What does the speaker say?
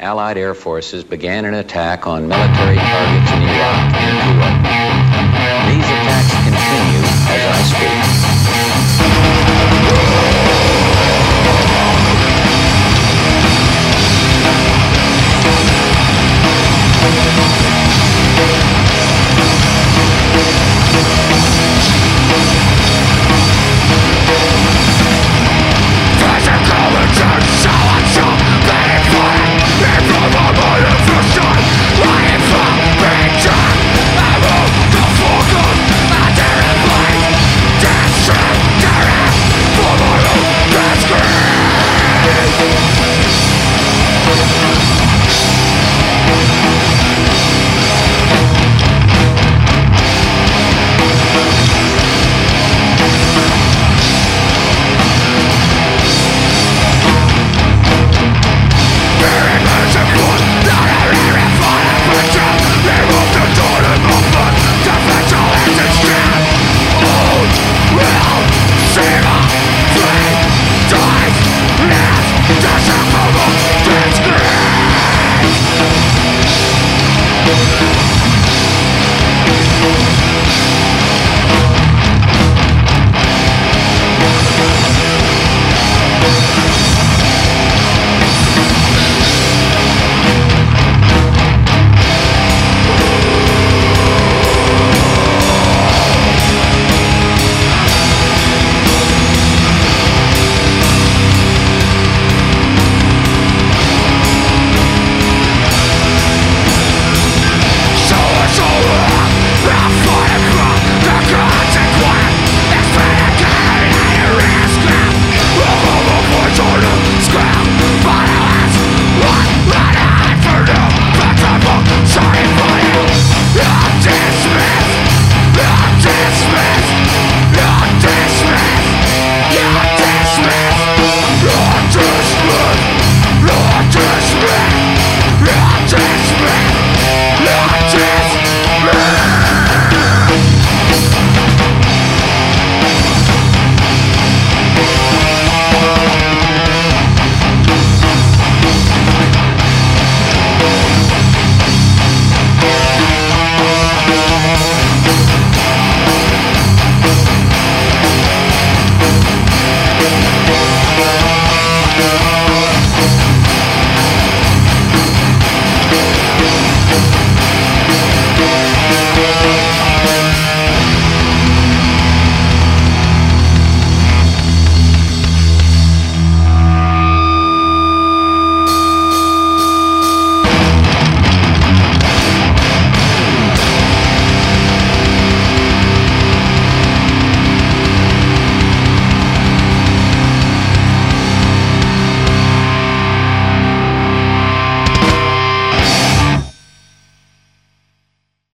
Allied air forces began an attack on military targets in Iraq and Kuwait. These attacks